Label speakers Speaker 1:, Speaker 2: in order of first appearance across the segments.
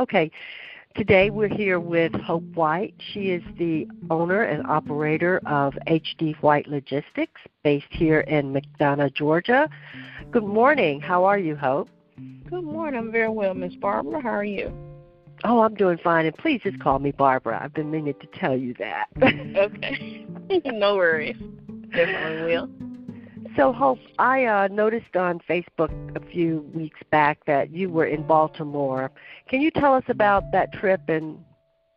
Speaker 1: Okay. Today we're here with Hope White. She is the owner and operator of HD White Logistics based here in McDonough, Georgia. Good morning. How are you, Hope?
Speaker 2: Good morning. I'm very well, Miss Barbara. How are you?
Speaker 1: Oh, I'm doing fine. And please just call me Barbara. I've been meaning to tell you that.
Speaker 2: okay. no worries. Definitely will.
Speaker 1: So, Hope, I uh, noticed on Facebook a few weeks back that you were in Baltimore. Can you tell us about that trip and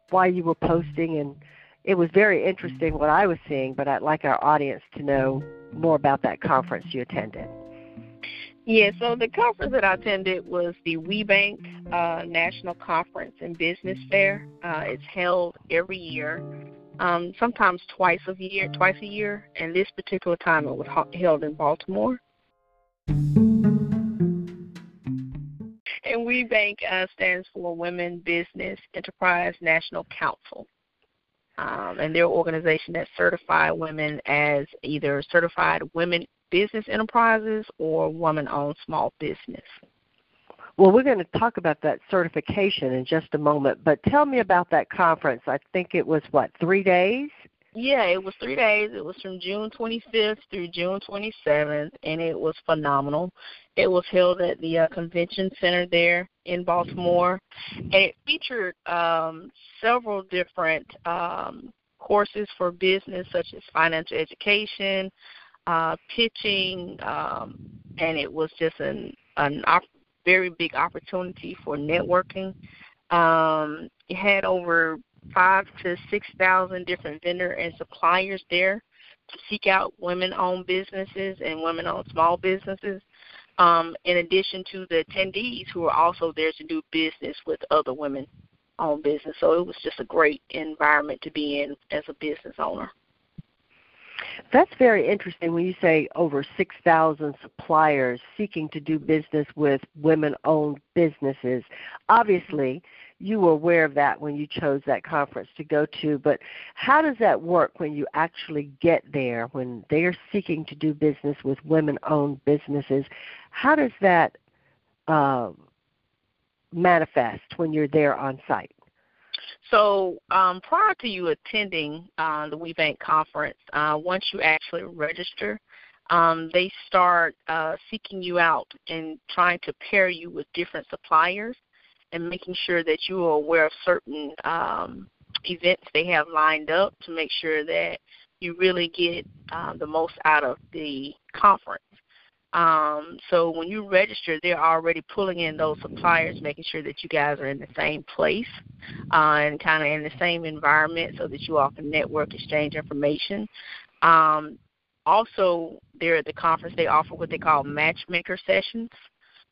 Speaker 1: why you were posting? And it was very interesting what I was seeing, but I'd like our audience to know more about that conference you attended.
Speaker 2: Yeah, so the conference that I attended was the WBENC uh, National Conference and Business Fair. Uh, it's held every year um, sometimes twice a year, twice a year, and this particular time it was held in Baltimore. And WBENC uh, stands for Women Business Enterprise National Council. Um, and they're an organization that certify women as either certified women business enterprises or woman owned small business.
Speaker 1: Well, we're going to talk about that certification in just a moment, but tell me about that conference. I think it was what, three days?
Speaker 2: Yeah, it was three days. It was from June 25th through June 27th, and it was phenomenal. It was held at the uh, convention center there in Baltimore, and it featured um, several different um, courses for business, such as financial education, uh, pitching, um, and it was just an an very big opportunity for networking. Um, it had over five to six thousand different vendor and suppliers there to seek out women-owned businesses and women-owned small businesses. Um, in addition to the attendees who were also there to do business with other women-owned business, so it was just a great environment to be in as a business owner.
Speaker 1: That's very interesting when you say over 6,000 suppliers seeking to do business with women owned businesses. Obviously, you were aware of that when you chose that conference to go to, but how does that work when you actually get there, when they are seeking to do business with women owned businesses? How does that uh, manifest when you're there on site?
Speaker 2: So um, prior to you attending uh, the WBENC conference, uh, once you actually register, um, they start uh, seeking you out and trying to pair you with different suppliers and making sure that you are aware of certain um, events they have lined up to make sure that you really get uh, the most out of the conference. Um, so when you register, they're already pulling in those suppliers, making sure that you guys are in the same place uh, and kind of in the same environment so that you all can network, exchange information. Um, also, there at the conference, they offer what they call matchmaker sessions.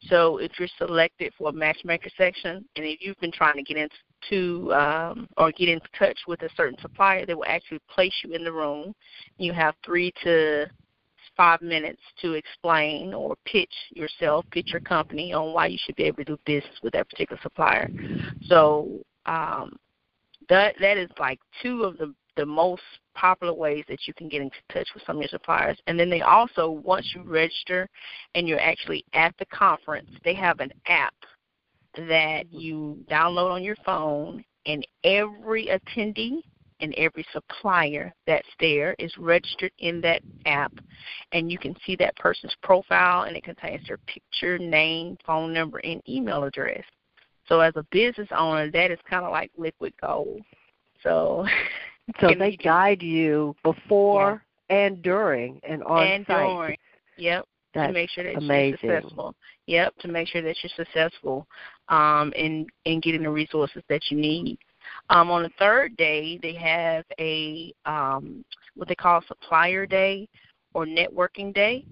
Speaker 2: So if you're selected for a matchmaker section, and if you've been trying to get into um, or get in touch with a certain supplier, they will actually place you in the room. You have three to five minutes to explain or pitch yourself, pitch your company on why you should be able to do business with that particular supplier. So um, that that is like two of the the most popular ways that you can get in touch with some of your suppliers. And then they also, once you register and you're actually at the conference, they have an app that you download on your phone, and every attendee and every supplier that's there is registered in that app and you can see that person's profile and it contains their picture, name, phone number, and email address. So as a business owner, that is kind of like liquid gold. So
Speaker 1: so they guide you before yeah. and during and on
Speaker 2: and
Speaker 1: site.
Speaker 2: During. Yep.
Speaker 1: That's
Speaker 2: to make sure that
Speaker 1: amazing.
Speaker 2: you're successful. Yep, to make sure that you're successful um, in in getting the resources that you need. Um, on the third day, they have a um, what they call supplier day or networking day,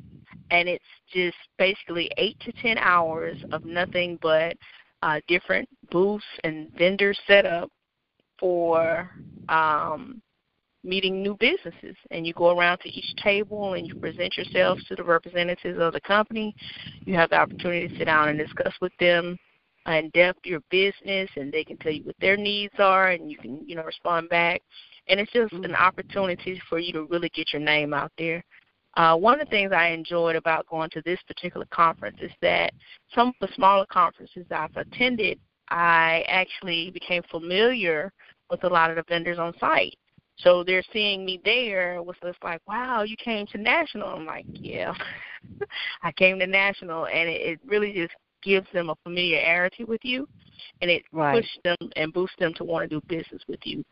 Speaker 2: and it's just basically eight to ten hours of nothing but uh, different booths and vendors set up for um, meeting new businesses. And you go around to each table and you present yourselves to the representatives of the company. You have the opportunity to sit down and discuss with them in depth your business and they can tell you what their needs are and you can you know respond back and it's just an mm-hmm. opportunity for you to really get your name out there uh, one of the things I enjoyed about going to this particular conference is that some of the smaller conferences I've attended, I actually became familiar with a lot of the vendors on site. So they're seeing me there was just like, wow, you came to national. I'm like, yeah, I came to national, and it, it really just gives them a familiarity with you, and it
Speaker 1: right.
Speaker 2: pushes them and boosts them to want to do business with you.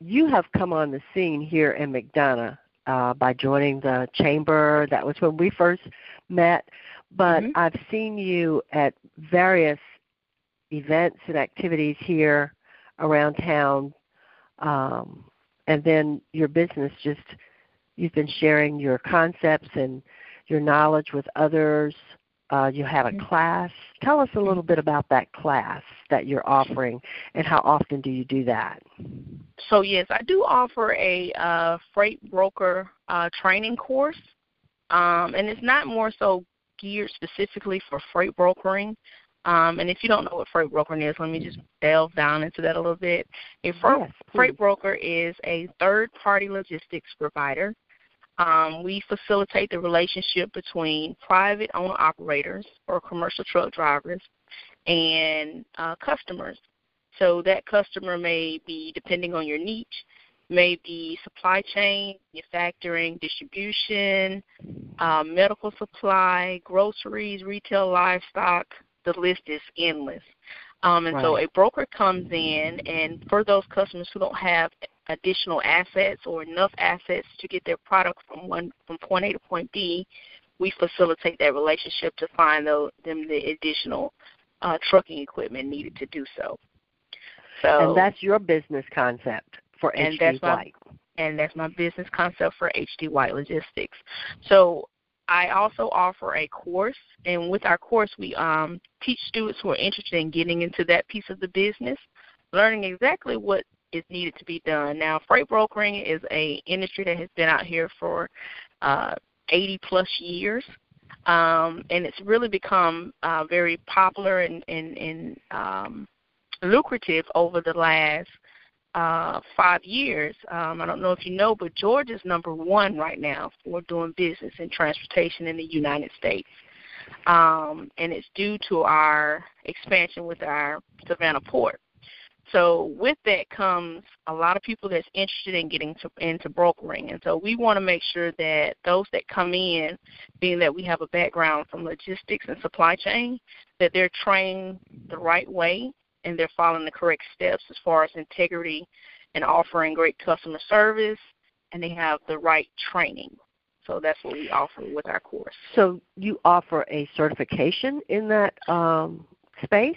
Speaker 1: You have come on the scene here in McDonough uh, by joining the chamber. That was when we first met, but
Speaker 2: mm-hmm.
Speaker 1: I've seen you at various events and activities here around town, um, and then your business just you've been sharing your concepts and your knowledge with others. Uh, you have a
Speaker 2: mm-hmm.
Speaker 1: class. Tell us a little bit about that class that you're offering, and how often do you do that?
Speaker 2: So yes, I do offer a uh, freight broker uh, training course, um, and it's not more so geared specifically for freight brokering. Um, and if you don't know what freight brokering is, let me just delve down into that a little bit. A freight,
Speaker 1: yes,
Speaker 2: freight broker is a third-party logistics provider. Um, we facilitate the relationship between private owner operators or commercial truck drivers and uh, customers. So that customer may be, depending on your niche, may be supply chain, manufacturing, distribution, uh, medical supply, groceries, retail, livestock, the list is endless. Um, and
Speaker 1: right.
Speaker 2: so a broker comes in, and for those customers who don't have additional assets or enough assets to get their product from one from point A to point B, we facilitate that relationship to find the, them the additional uh, trucking equipment needed to do so. So,
Speaker 1: and that's your business concept for HD White.
Speaker 2: My, and that's my business concept for HD White Logistics. So I also offer a course, and with our course, we um, teach students who are interested in getting into that piece of the business, learning exactly what is needed to be done. Now, freight brokering is a industry that has been out here for uh, 80 plus years, um, and it's really become uh, very popular and, and, and um, lucrative over the last uh, five years. Um, I don't know if you know, but Georgia's number one right now for doing business in transportation in the United States. Um, and it's due to our expansion with our Savannah port. So with that comes a lot of people that's interested in getting to, into brokering, and so we want to make sure that those that come in, being that we have a background from logistics and supply chain, that they're trained the right way and they're following the correct steps as far as integrity and offering great customer service, and they have the right training. So that's what we offer with our course.
Speaker 1: So you offer a certification in that um, space?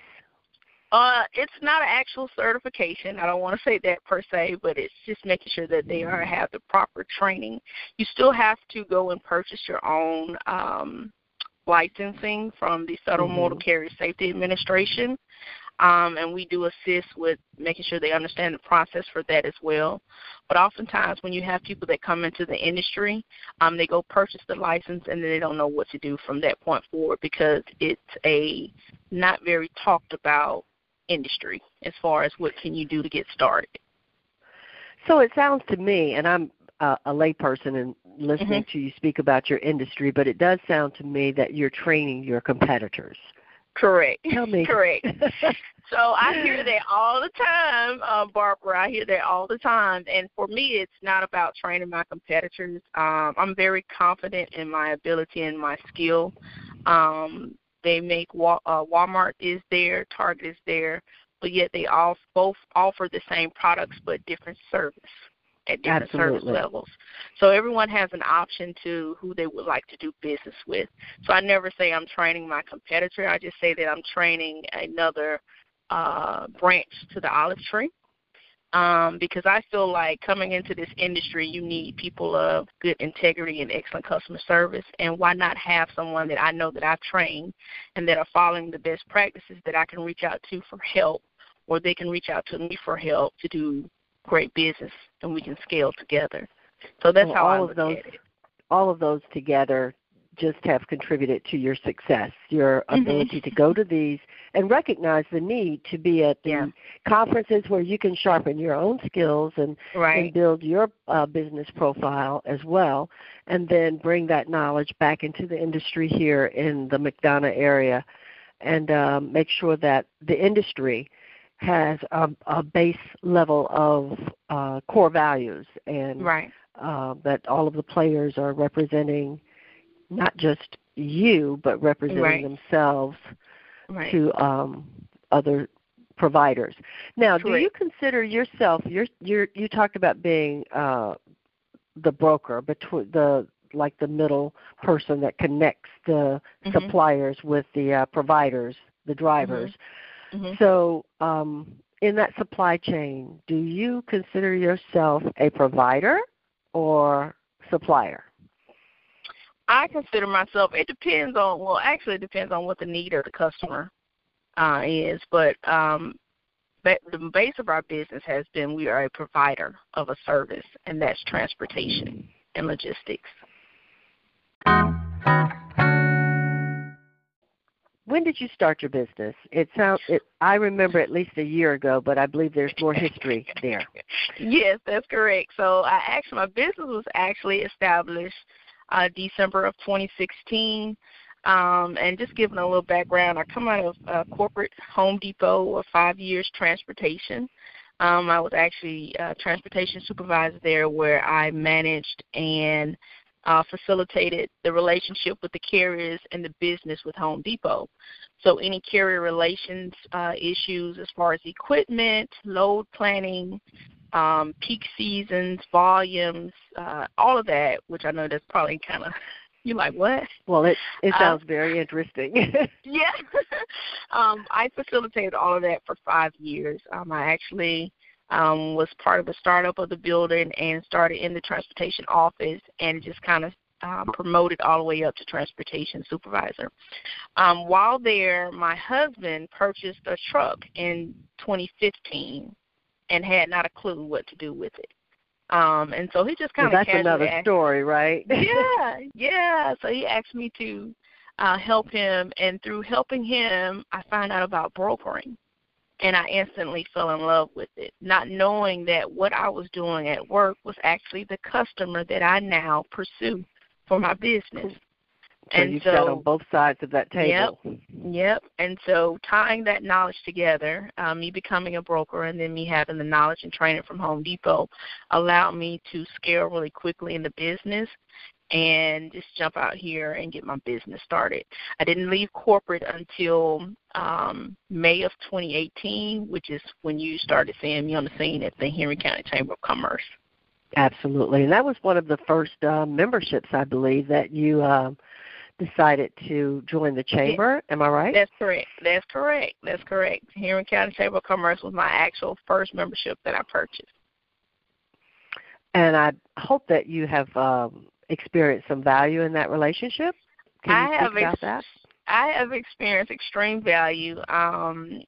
Speaker 2: Uh, it's not an actual certification. I don't want to say that per se, but it's just making sure that they are have the proper training. You still have to go and purchase your own um, licensing from the Federal
Speaker 1: mm-hmm.
Speaker 2: Motor Carrier Safety Administration um, and we do assist with making sure they understand the process for that as well. But oftentimes, when you have people that come into the industry, um, they go purchase the license and then they don't know what to do from that point forward because it's a not very talked about industry as far as what can you do to get started.
Speaker 1: So it sounds to me, and I'm a, a layperson and listening
Speaker 2: mm-hmm.
Speaker 1: to you speak about your industry, but it does sound to me that you're training your competitors.
Speaker 2: Correct.
Speaker 1: Tell me.
Speaker 2: Correct. so I hear that all the time, uh, Barbara. I hear that all the time. And for me, it's not about training my competitors. Um, I'm very confident in my ability and my skill. Um, they make uh, Walmart is there, Target is there, but yet they all both offer the same products but different service at different
Speaker 1: Absolutely.
Speaker 2: service levels. So everyone has an option to who they would like to do business with. So I never say I'm training my competitor. I just say that I'm training another uh, branch to the olive tree. Um, because I feel like coming into this industry, you need people of good integrity and excellent customer service. And why not have someone that I know that I've trained and that are following the best practices that I can reach out to for help, or they can reach out to me for help to do great business and we can scale together. So that's
Speaker 1: well,
Speaker 2: how
Speaker 1: all
Speaker 2: I
Speaker 1: of those,
Speaker 2: at it.
Speaker 1: All of those together just have contributed to your success, your
Speaker 2: mm-hmm.
Speaker 1: ability to go to these and recognize the need to be at the
Speaker 2: yeah.
Speaker 1: conferences where you can sharpen your own skills and,
Speaker 2: right.
Speaker 1: and build your uh, business profile as well, and then bring that knowledge back into the industry here in the McDonough area. and um, make sure that the industry has a, a base level of uh, core values and
Speaker 2: right.
Speaker 1: uh, that all of the players are representing not just you but representing
Speaker 2: Right.
Speaker 1: themselves
Speaker 2: Right.
Speaker 1: to um, other providers. Now, do you consider yourself? You're, you're, you talked about being uh, the broker between the like the middle person that connects the
Speaker 2: Mhm.
Speaker 1: suppliers with the uh, providers, the drivers.
Speaker 2: Mhm.
Speaker 1: So, um, in that supply chain, do you consider yourself a provider or supplier?
Speaker 2: I consider myself. It depends on. Well, actually, it depends on what the need of the customer uh, is. But um, ba- the base of our business has been we are a provider of a service, and that's transportation and logistics.
Speaker 1: When did you start your business? It sounds. It, I remember at least a year ago, but I believe there's more history there.
Speaker 2: Yes, that's correct. So I actually my business was actually established uh, December of 2016. Um, and just giving a little background, I come out of uh, corporate Home Depot of five years transportation. Um, I was actually a transportation supervisor there, where I managed and uh, facilitated the relationship with the carriers and the business with Home Depot. So any carrier relations uh, issues as far as equipment, load planning, um, peak seasons, volumes, uh, all of that, which I know that's probably kind of you're like what?
Speaker 1: Well, it it
Speaker 2: Uh,
Speaker 1: sounds very interesting.
Speaker 2: Yeah. um, I facilitated all of that for five years. Um, I actually um, was part of the startup of the building and started in the transportation office and just kind of um, promoted all the way up to transportation supervisor. Um, while there, my husband purchased a truck in 2015 and had not a clue what to do with it. Um, and so he just kind of
Speaker 1: that's
Speaker 2: casually
Speaker 1: another
Speaker 2: asked-
Speaker 1: story, right?
Speaker 2: yeah, yeah. So he asked me to uh, help him, and through helping him, I found out about brokering, and I instantly fell in love with it, not knowing that what I was doing at work was actually the customer that I now pursue for my business.
Speaker 1: So
Speaker 2: and
Speaker 1: you've
Speaker 2: so,
Speaker 1: sat on both sides of that table.
Speaker 2: Yep. Yep. And so tying that knowledge together, um, me becoming a broker and then me having the knowledge and training from Home Depot allowed me to scale really quickly in the business and just jump out here and get my business started. I didn't leave corporate until um, May of 2018, which is when you started seeing me on the scene at the Henry County Chamber of Commerce.
Speaker 1: Absolutely, and that was one of the first uh, memberships, I believe, that you um, decided to join the chamber. Am I right?
Speaker 2: That's correct. That's correct. That's correct. Henry County Chamber of Commerce was my actual first membership that I purchased.
Speaker 1: And I hope that you have um, experienced some value in that relationship. Can you
Speaker 2: I
Speaker 1: speak
Speaker 2: have
Speaker 1: about
Speaker 2: ex-
Speaker 1: that?
Speaker 2: I have experienced extreme value. Um,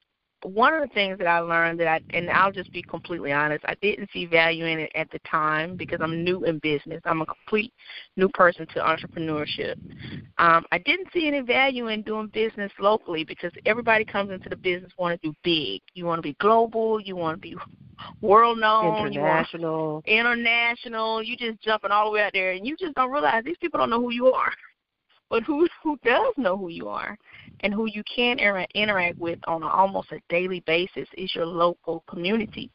Speaker 2: one of the things that I learned that I, and I'll just be completely honest, I didn't see value in it at the time because I'm new in business. I'm a complete new person to entrepreneurship. Um, I didn't see any value in doing business locally because everybody comes into the business want to do big. You want to be global. You want to be world known. You want
Speaker 1: International.
Speaker 2: international. You just jumping all the way out there, and you just don't realize these people don't know who you are. But who who does know who you are, and who you can inter- interact with on a, almost a daily basis is your local community,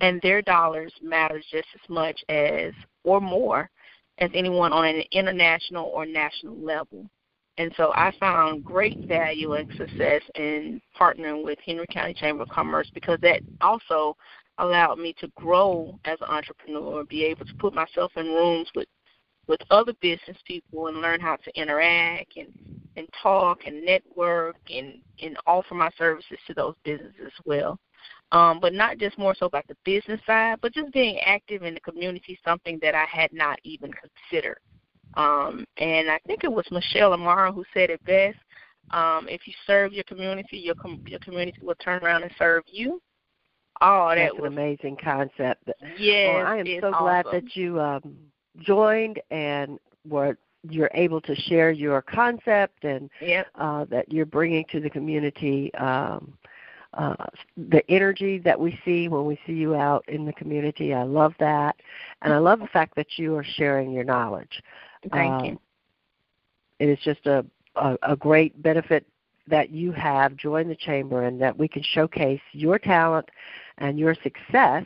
Speaker 2: and their dollars matters just as much as or more as anyone on an international or national level. And so I found great value and success in partnering with Henry County Chamber of Commerce because that also allowed me to grow as an entrepreneur, be able to put myself in rooms with with other business people and learn how to interact and and talk and network and and offer my services to those businesses as well. Um, but not just more so about the business side, but just being active in the community, something that I had not even considered. Um, and I think it was Michelle Amara who said it best. Um, if you serve your community, your com- your community will turn around and serve you. Oh, that
Speaker 1: That's an amazing concept.
Speaker 2: yes.
Speaker 1: well, I am so glad
Speaker 2: awesome.
Speaker 1: that you um, joined and were you're able to share your concept and
Speaker 2: Yep.
Speaker 1: uh, that you're bringing to the community um, uh, the energy that we see when we see you out in the community. I love that, and I love the fact that you are sharing your knowledge.
Speaker 2: Thank
Speaker 1: Um,
Speaker 2: you.
Speaker 1: It is just a, a, a great benefit that you have joined the chamber and that we can showcase your talent and your success.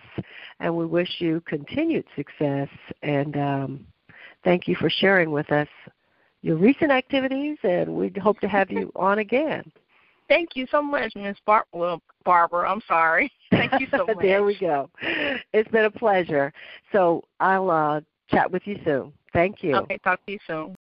Speaker 1: And we wish you continued success. And um, thank you for sharing with us your recent activities, and we hope to have you on again.
Speaker 2: Thank you so much, Miss Bar- well, Barbara. I'm sorry. Thank you so much.
Speaker 1: there we go. It's been a pleasure. So I'll uh, chat with you soon. Thank you.
Speaker 2: Okay, talk to you soon.